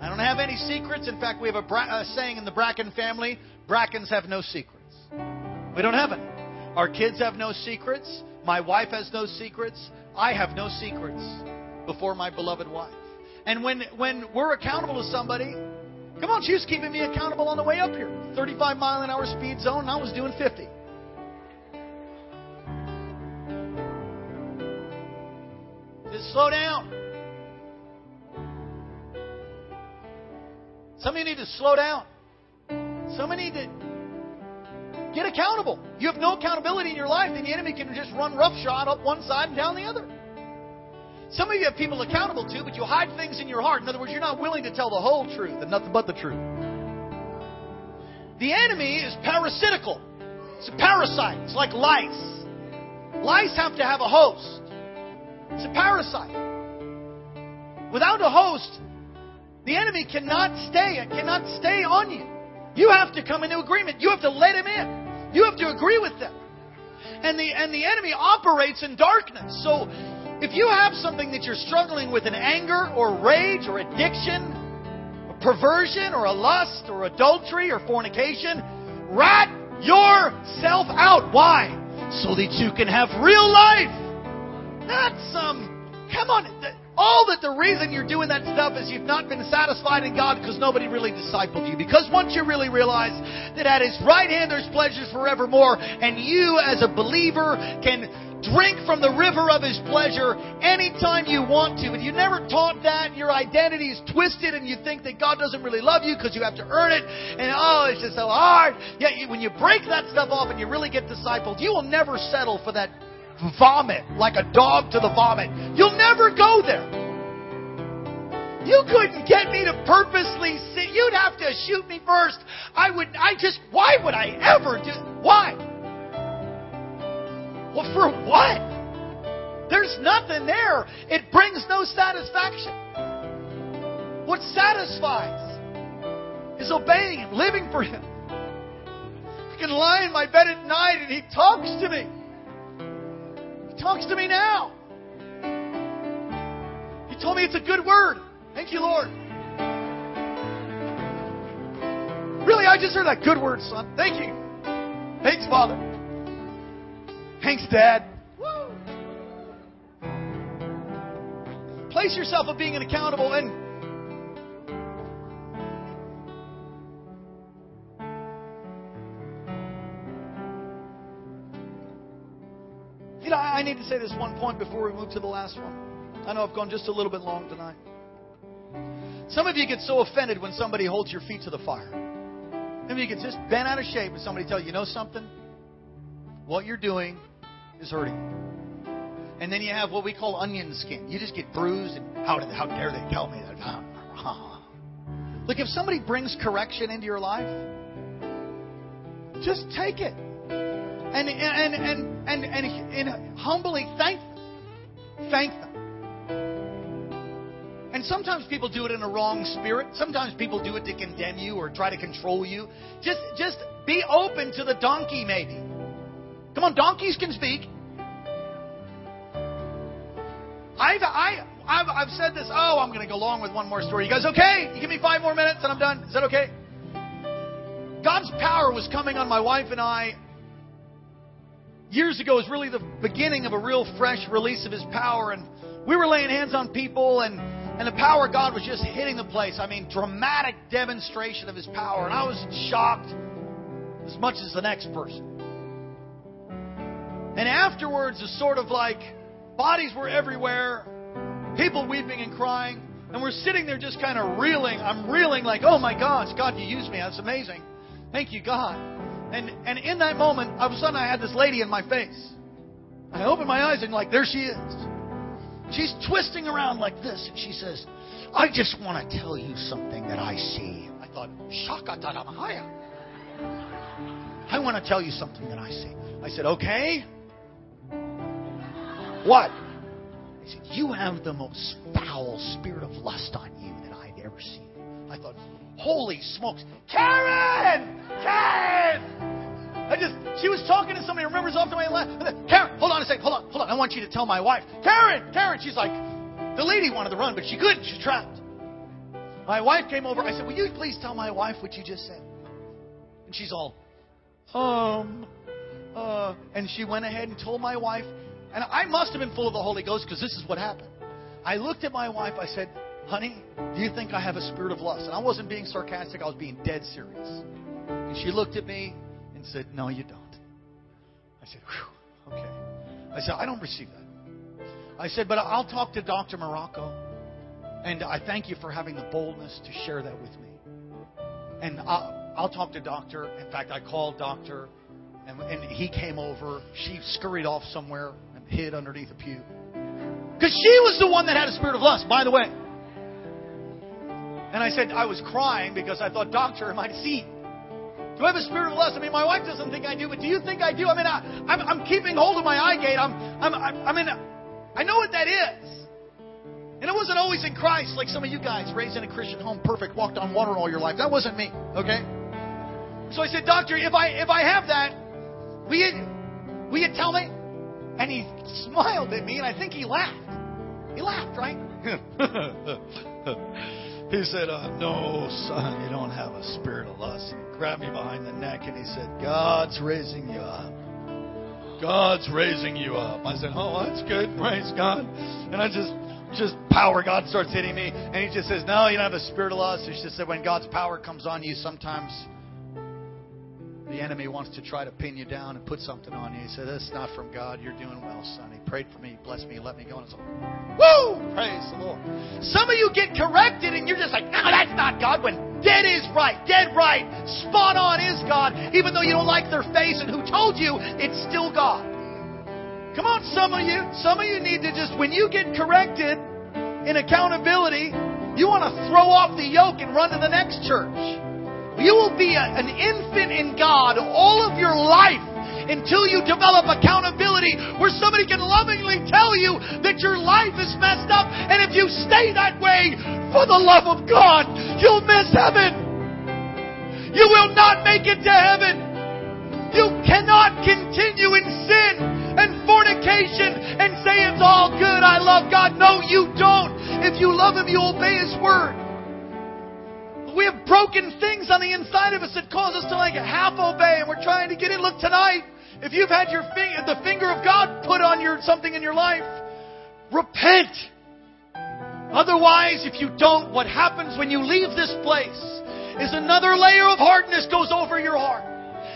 I don't have any secrets. In fact, we have a, bra- a saying in the Bracken family Brackens have no secrets. We don't have any. Our kids have no secrets. My wife has no secrets. I have no secrets before my beloved wife. And when, when we're accountable to somebody, come on, she was keeping me accountable on the way up here. 35 mile an hour speed zone, and I was doing 50. Just slow down. Some of you need to slow down. Some of you need to get accountable. You have no accountability in your life, then the enemy can just run roughshod up one side and down the other. Some of you have people accountable to, but you hide things in your heart. In other words, you're not willing to tell the whole truth and nothing but the truth. The enemy is parasitical. It's a parasite. It's like lice. Lice have to have a host. It's a parasite. Without a host, the enemy cannot stay, it cannot stay on you. You have to come into agreement. You have to let him in. You have to agree with them. And the and the enemy operates in darkness. So if you have something that you're struggling with an anger or rage or addiction, or perversion or a lust or adultery or fornication, rat yourself out. Why? So that you can have real life. Not some come on all that the reason you're doing that stuff is you've not been satisfied in God because nobody really discipled you. Because once you really realize that at His right hand there's pleasures forevermore, and you as a believer can drink from the river of His pleasure anytime you want to, and you never taught that, your identity is twisted, and you think that God doesn't really love you because you have to earn it, and oh, it's just so hard. Yet when you break that stuff off and you really get discipled, you will never settle for that vomit, like a dog to the vomit. You'll never go there. You couldn't get me to purposely sit. You'd have to shoot me first. I would, I just, why would I ever do, why? Well, for what? There's nothing there. It brings no satisfaction. What satisfies is obeying Him, living for Him. I can lie in my bed at night and He talks to me talks to me now. He told me it's a good word. Thank you, Lord. Really, I just heard that good word, son. Thank you. Thanks, Father. Thanks, Dad. Woo. Place yourself of being accountable and I need to say this one point before we move to the last one. I know I've gone just a little bit long tonight. Some of you get so offended when somebody holds your feet to the fire. Some of you get just bent out of shape when somebody tells you, you know something? What you're doing is hurting. And then you have what we call onion skin. You just get bruised, and how, how dare they tell me that? Look, if somebody brings correction into your life, just take it and, and, and, and, and, humbly thank them. Thank them. And And sometimes people do it in a wrong spirit. Sometimes people do it to condemn you or try to control you. Just, just be open to the donkey, maybe. Come on, donkeys can speak. I've, I, I've, I've said this. Oh, I'm going to go along with one more story. You guys okay? You give me five more minutes and I'm done. Is that okay? God's power was coming on my wife and I years ago. Was really the beginning of a real fresh release of His power. And we were laying hands on people and and the power of God was just hitting the place. I mean, dramatic demonstration of His power. And I was shocked as much as the next person. And afterwards, it's sort of like bodies were everywhere, people weeping and crying. And we're sitting there just kind of reeling. I'm reeling like, oh my gosh, God, you used me. That's amazing. Thank you, God. And, and in that moment, all of a sudden I had this lady in my face. I opened my eyes and like, there she is. She's twisting around like this, and she says, I just want to tell you something that I see. I thought, Shakataramahaya. I want to tell you something that I see. I said, okay. What? I said, You have the most foul spirit of lust on you that I've ever seen. I thought, Holy smokes. Karen! Karen! I just, she was talking to somebody, remembers off to my left. Karen, hold on a second, hold on, hold on. I want you to tell my wife. Karen, Karen. She's like, the lady wanted to run, but she couldn't. She's trapped. My wife came over. I said, will you please tell my wife what you just said? And she's all, um, uh, and she went ahead and told my wife. And I must have been full of the Holy Ghost because this is what happened. I looked at my wife. I said, honey, do you think I have a spirit of lust? And I wasn't being sarcastic. I was being dead serious. And she looked at me and said, No, you don't. I said, Whew, okay. I said, I don't receive that. I said, But I'll talk to Dr. Morocco. And I thank you for having the boldness to share that with me. And I'll, I'll talk to Doctor. In fact, I called Doctor, and, and he came over. She scurried off somewhere and hid underneath a pew. Because she was the one that had a spirit of lust, by the way. And I said, I was crying because I thought, Doctor, am I deceived? Do I have a spirit of lust? I mean, my wife doesn't think I do, but do you think I do? I mean, I, I'm, I'm keeping hold of my eye gate. I'm, I'm, I'm mean, I know what that is. And it wasn't always in Christ, like some of you guys raised in a Christian home, perfect, walked on water all your life. That wasn't me, okay? So I said, Doctor, if I if I have that, will you will you tell me? And he smiled at me, and I think he laughed. He laughed, right? he said, uh, "No, son, you don't have a spirit of lust." He grabbed me behind the neck, and he said, "God's raising you up. God's raising you up." I said, "Oh, that's good. Praise God." And I just just power God starts hitting me, and he just says, "No, you don't have a spirit of lust." He just said, "When God's power comes on you, sometimes." The enemy wants to try to pin you down and put something on you. He said, That's not from God. You're doing well, son. He prayed for me, blessed me, let me go. And it's like, Woo! Praise the Lord. Some of you get corrected and you're just like, No, that's not God. When dead is right, dead right, spot on is God, even though you don't like their face and who told you, it's still God. Come on, some of you. Some of you need to just, when you get corrected in accountability, you want to throw off the yoke and run to the next church. You will be a, an infant in God all of your life until you develop accountability where somebody can lovingly tell you that your life is messed up. And if you stay that way, for the love of God, you'll miss heaven. You will not make it to heaven. You cannot continue in sin and fornication and say it's all good. I love God. No, you don't. If you love Him, you obey His word. Broken things on the inside of us that cause us to like half obey, and we're trying to get in. Look tonight, if you've had your finger, the finger of God put on your something in your life, repent. Otherwise, if you don't, what happens when you leave this place is another layer of hardness goes over your heart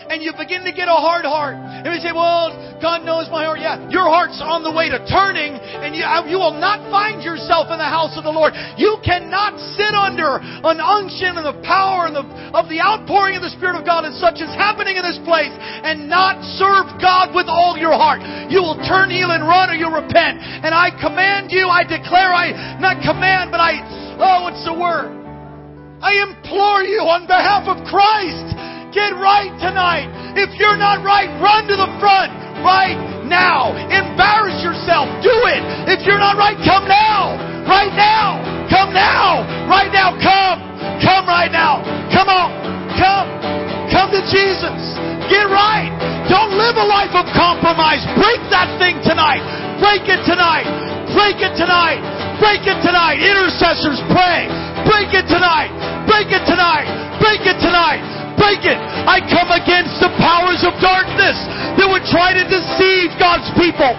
and you begin to get a hard heart. And we say, well, God knows my heart. Yeah, your heart's on the way to turning, and you, uh, you will not find yourself in the house of the Lord. You cannot sit under an unction and the power and the, of the outpouring of the Spirit of God and such as happening in this place and not serve God with all your heart. You will turn heel and run or you'll repent. And I command you, I declare, I, not command, but I, oh, what's the word? I implore you on behalf of Christ Get right tonight. If you're not right, run to the front right now. Embarrass yourself. Do it. If you're not right, come now. Right now. Come now. Right now. Come. Come right now. Come on. Come. Come to Jesus. Get right. Don't live a life of compromise. Break that thing tonight. Break it tonight. Break it tonight. Break it tonight. Intercessors, pray. Break it tonight. Break it tonight. Break it tonight. Break it. I come against the powers of darkness that would try to deceive God's people.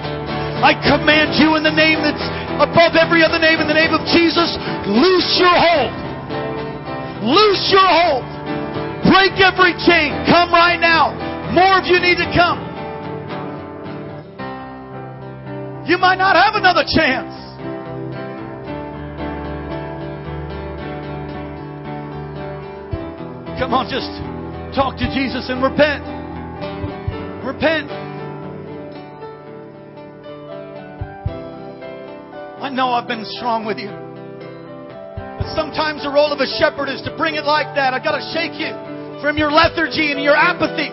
I command you in the name that's above every other name, in the name of Jesus, loose your hold. Loose your hold. Break every chain. Come right now. More of you need to come. You might not have another chance. Come on, just talk to Jesus and repent. Repent. I know I've been strong with you. But sometimes the role of a shepherd is to bring it like that. I've got to shake you from your lethargy and your apathy.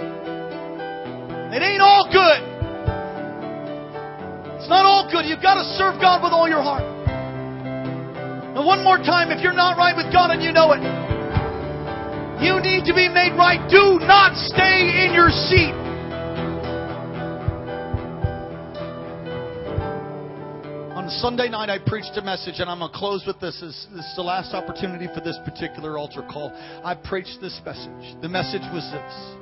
It ain't all good. It's not all good. You've got to serve God with all your heart. And one more time, if you're not right with God and you know it, you need to be made right. Do not stay in your seat. On Sunday night, I preached a message, and I'm going to close with this. This, is the last opportunity for this particular altar call. I preached this message. The message was this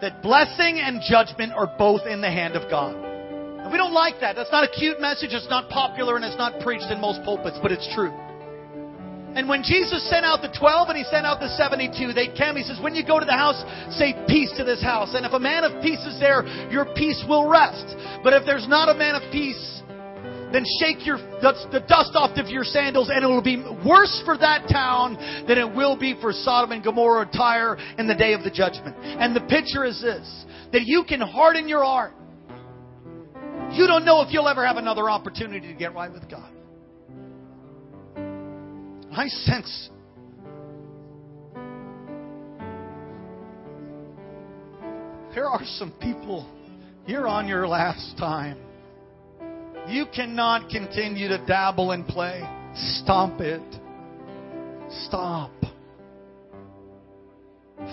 that blessing and judgment are both in the hand of God. And we don't like that. That's not a cute message. It's not popular, and it's not preached in most pulpits, but it's true. And when Jesus sent out the 12 and he sent out the 72, they came. He says, When you go to the house, say peace to this house. And if a man of peace is there, your peace will rest. But if there's not a man of peace, then shake your, the dust off of your sandals, and it will be worse for that town than it will be for Sodom and Gomorrah or Tyre in the day of the judgment. And the picture is this that you can harden your heart. You don't know if you'll ever have another opportunity to get right with God. I sense there are some people, you're on your last time. You cannot continue to dabble and play. Stop it. Stop.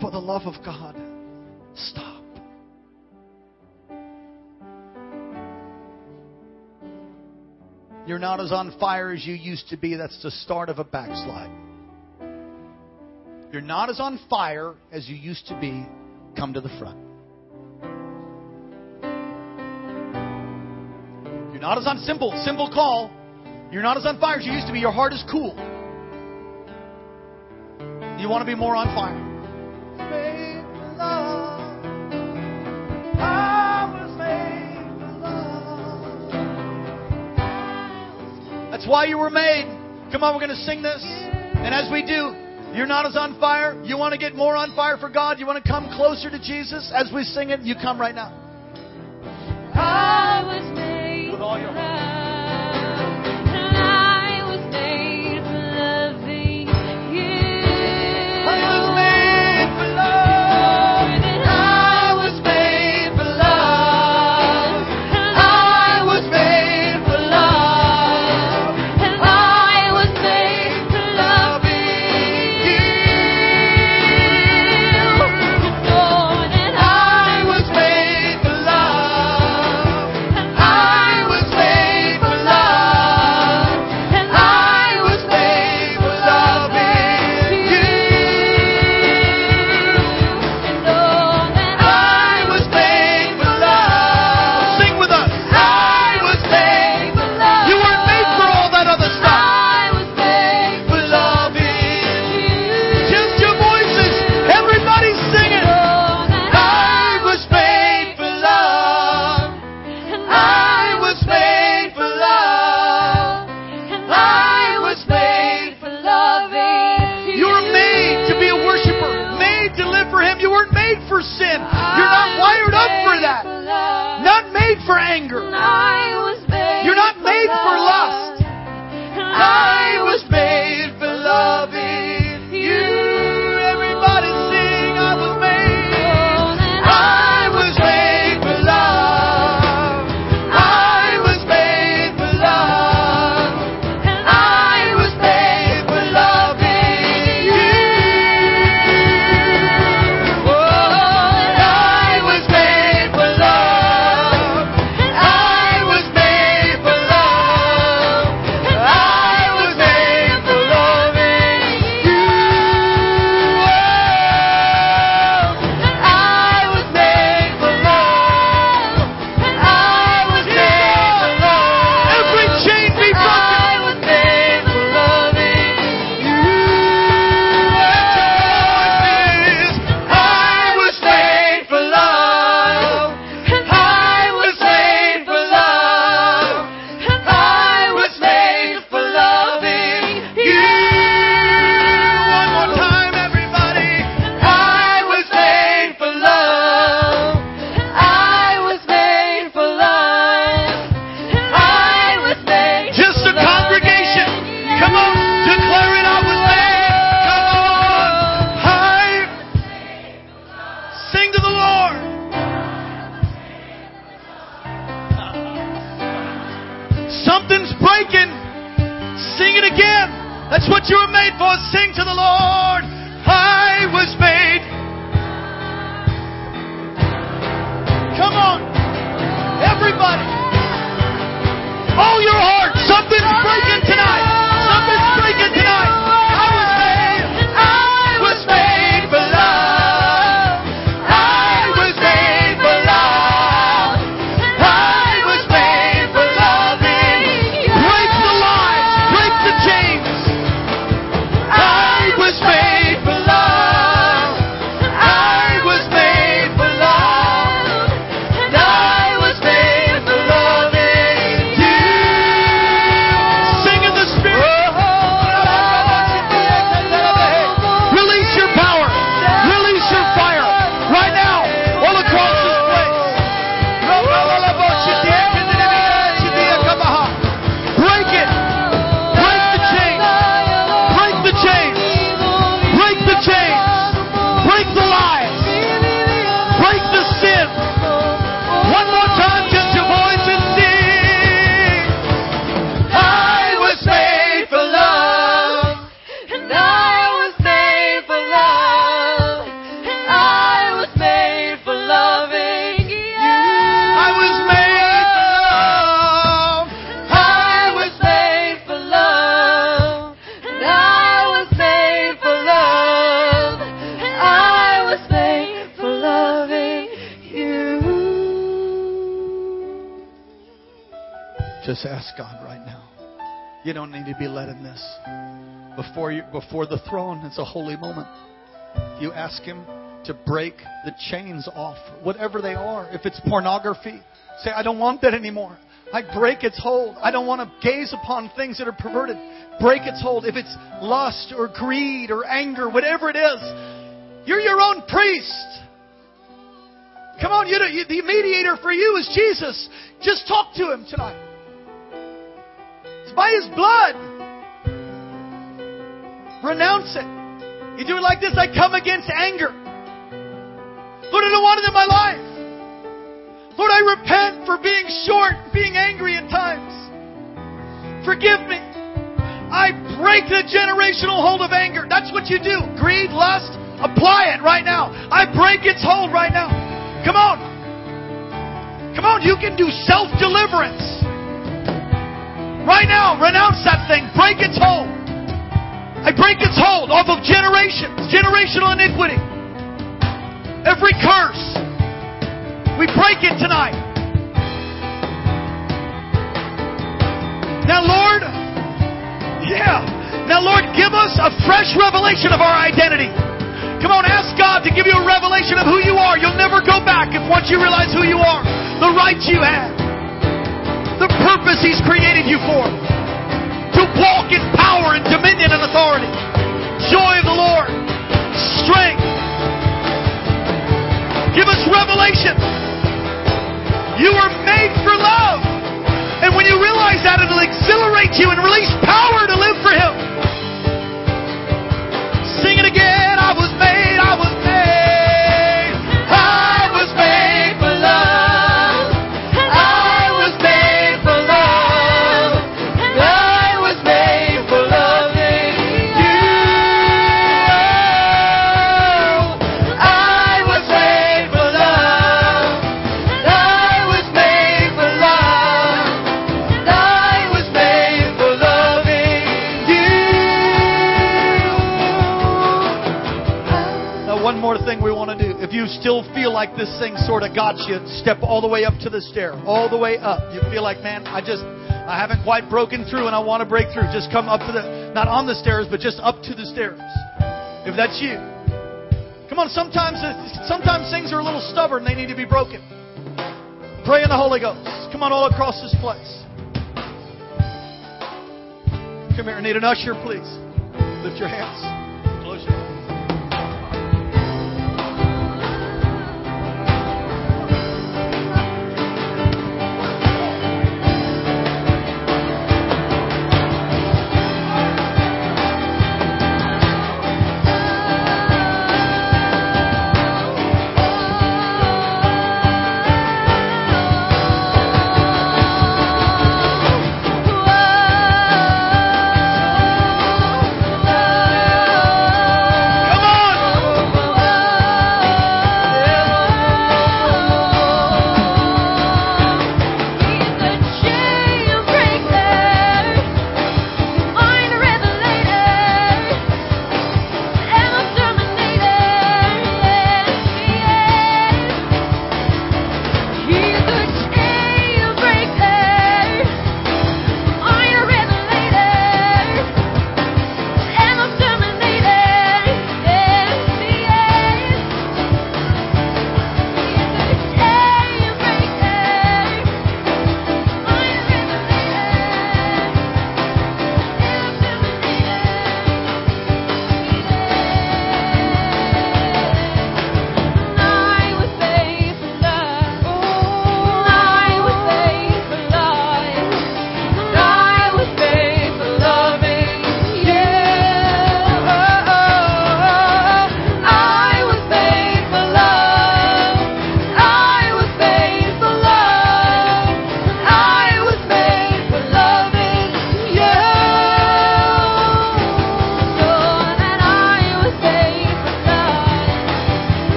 For the love of God, stop. You're not as on fire as you used to be. That's the start of a backslide. You're not as on fire as you used to be. Come to the front. You're not as on simple, simple call. You're not as on fire as you used to be. Your heart is cool. You want to be more on fire. That's why you were made. Come on, we're going to sing this. And as we do, you're not as on fire. You want to get more on fire for God? You want to come closer to Jesus? As we sing it, you come right now. I was made With all your heart. Before you before the throne, it's a holy moment. You ask him to break the chains off, whatever they are. If it's pornography, say, I don't want that anymore. I break its hold. I don't want to gaze upon things that are perverted. Break its hold. If it's lust or greed or anger, whatever it is, you're your own priest. Come on, you, you, the mediator for you is Jesus. Just talk to him tonight. It's by his blood. Renounce it. You do it like this I come against anger. Lord, I don't want it in my life. Lord, I repent for being short, being angry at times. Forgive me. I break the generational hold of anger. That's what you do. Greed, lust, apply it right now. I break its hold right now. Come on. Come on, you can do self deliverance. Right now, renounce that thing. Break its hold. I break its hold off of generations, generational iniquity. Every curse. We break it tonight. Now, Lord, yeah. Now, Lord, give us a fresh revelation of our identity. Come on, ask God to give you a revelation of who you are. You'll never go back if once you realize who you are, the rights you have, the purpose He's created you for, to walk in power and dominion and authority, joy of the Lord, strength. Give us revelation. You are made for love. And when you realize that, it'll exhilarate you and release power to live for Him. Like this thing sort of got you, step all the way up to the stair. All the way up. You feel like, man, I just, I haven't quite broken through and I want to break through. Just come up to the, not on the stairs, but just up to the stairs. If that's you. Come on, sometimes, uh, sometimes things are a little stubborn. They need to be broken. Pray in the Holy Ghost. Come on, all across this place. Come here. I need an usher, please. Lift your hands.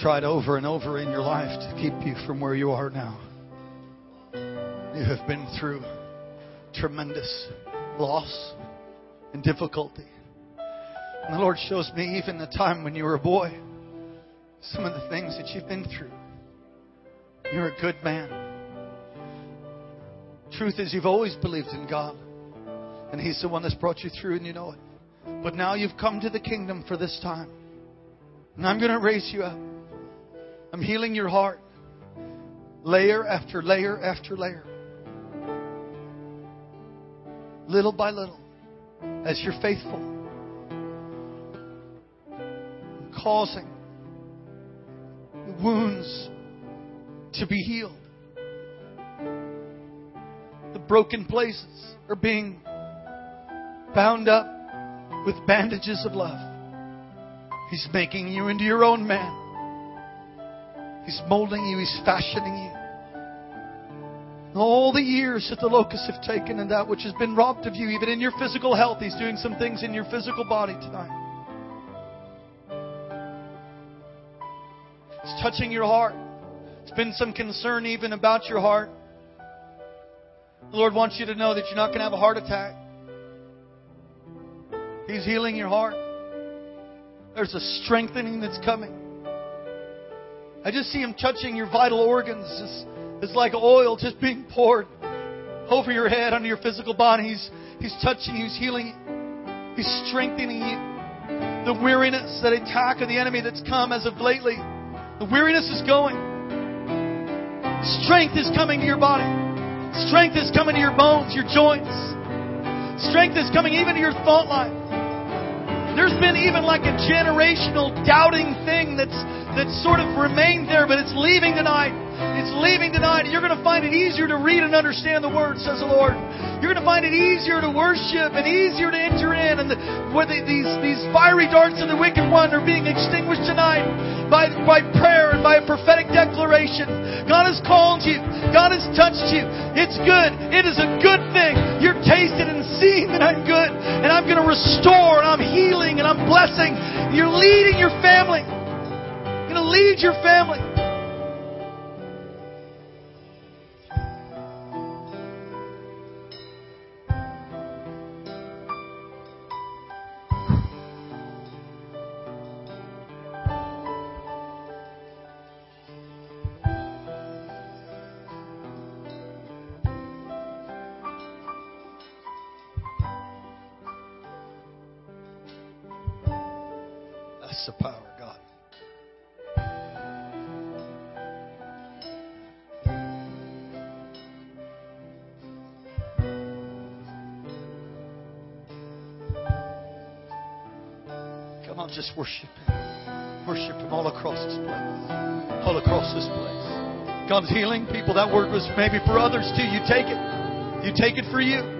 Tried over and over in your life to keep you from where you are now. You have been through tremendous loss and difficulty. And the Lord shows me even the time when you were a boy, some of the things that you've been through. You're a good man. Truth is, you've always believed in God, and He's the one that's brought you through, and you know it. But now you've come to the kingdom for this time. And I'm going to raise you up. I'm healing your heart. Layer after layer after layer. Little by little. As you're faithful. Causing wounds to be healed. The broken places are being bound up with bandages of love. He's making you into your own man. He's molding you, He's fashioning you. All the years that the locusts have taken and that which has been robbed of you, even in your physical health, He's doing some things in your physical body tonight. It's touching your heart. It's been some concern even about your heart. The Lord wants you to know that you're not going to have a heart attack. He's healing your heart. There's a strengthening that's coming. I just see Him touching your vital organs. It's, it's like oil just being poured over your head, under your physical body. He's, he's touching you, He's healing you, He's strengthening you. The weariness, that attack of the enemy that's come as of lately, the weariness is going. Strength is coming to your body. Strength is coming to your bones, your joints. Strength is coming even to your thought life. There's been even like a generational doubting thing that's that's sort of remained there, but it's leaving tonight. It's leaving tonight. You're going to find it easier to read and understand the Word, says the Lord. You're going to find it easier to worship and easier to enter in. And the, where the, these, these fiery darts of the wicked one are being extinguished tonight by, by prayer and by a prophetic declaration. God has called you. God has touched you. It's good. It is a good thing. You're tasted and seen that I'm good. And I'm going to restore and I'm healing and I'm blessing. You're leading your family. Lead your family. Worship Him. Worship Him all across this place. All across this place. God's healing people. That word was maybe for others too. You take it. You take it for you.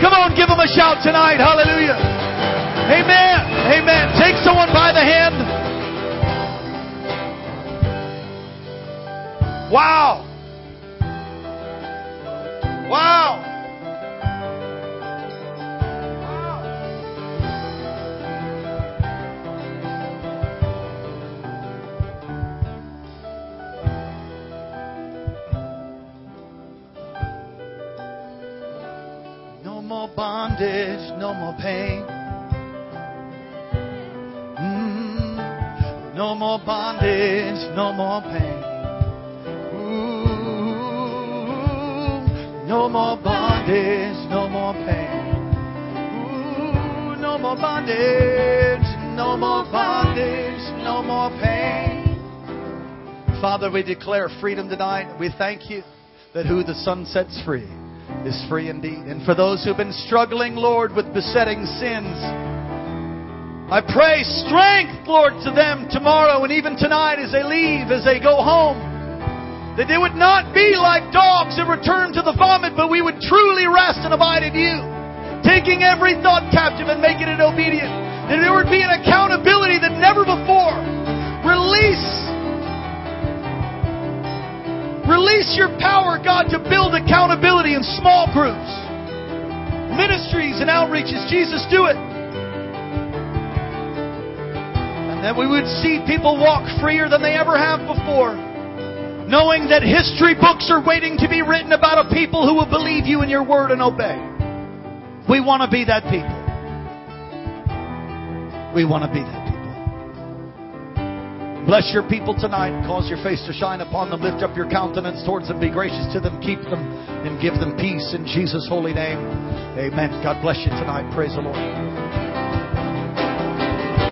Come on, give them a shout tonight. Hallelujah. Amen. Amen. Take someone by the hand. Wow. Bondage, no more pain. Mm, no more bondage, no more pain. No more bondage, no more pain. Ooh, no more bondage, no more bondage, no more pain. Father, we declare freedom tonight. We thank you that who the Son sets free is free indeed. And for those who've been struggling, Lord, with besetting sins, I pray strength, Lord, to them tomorrow and even tonight as they leave, as they go home. That they would not be like dogs that return to the vomit, but we would truly rest and abide in you. Taking every thought captive and making it obedient. That there would be an accountability that never before. Release. Release your power, God, to build accountability in small groups, ministries, and outreaches. Jesus, do it. And that we would see people walk freer than they ever have before knowing that history books are waiting to be written about a people who will believe you in your word and obey. We want to be that people. We want to be that. Bless your people tonight. Cause your face to shine upon them. Lift up your countenance towards them. Be gracious to them. Keep them and give them peace in Jesus' holy name. Amen. God bless you tonight. Praise the Lord.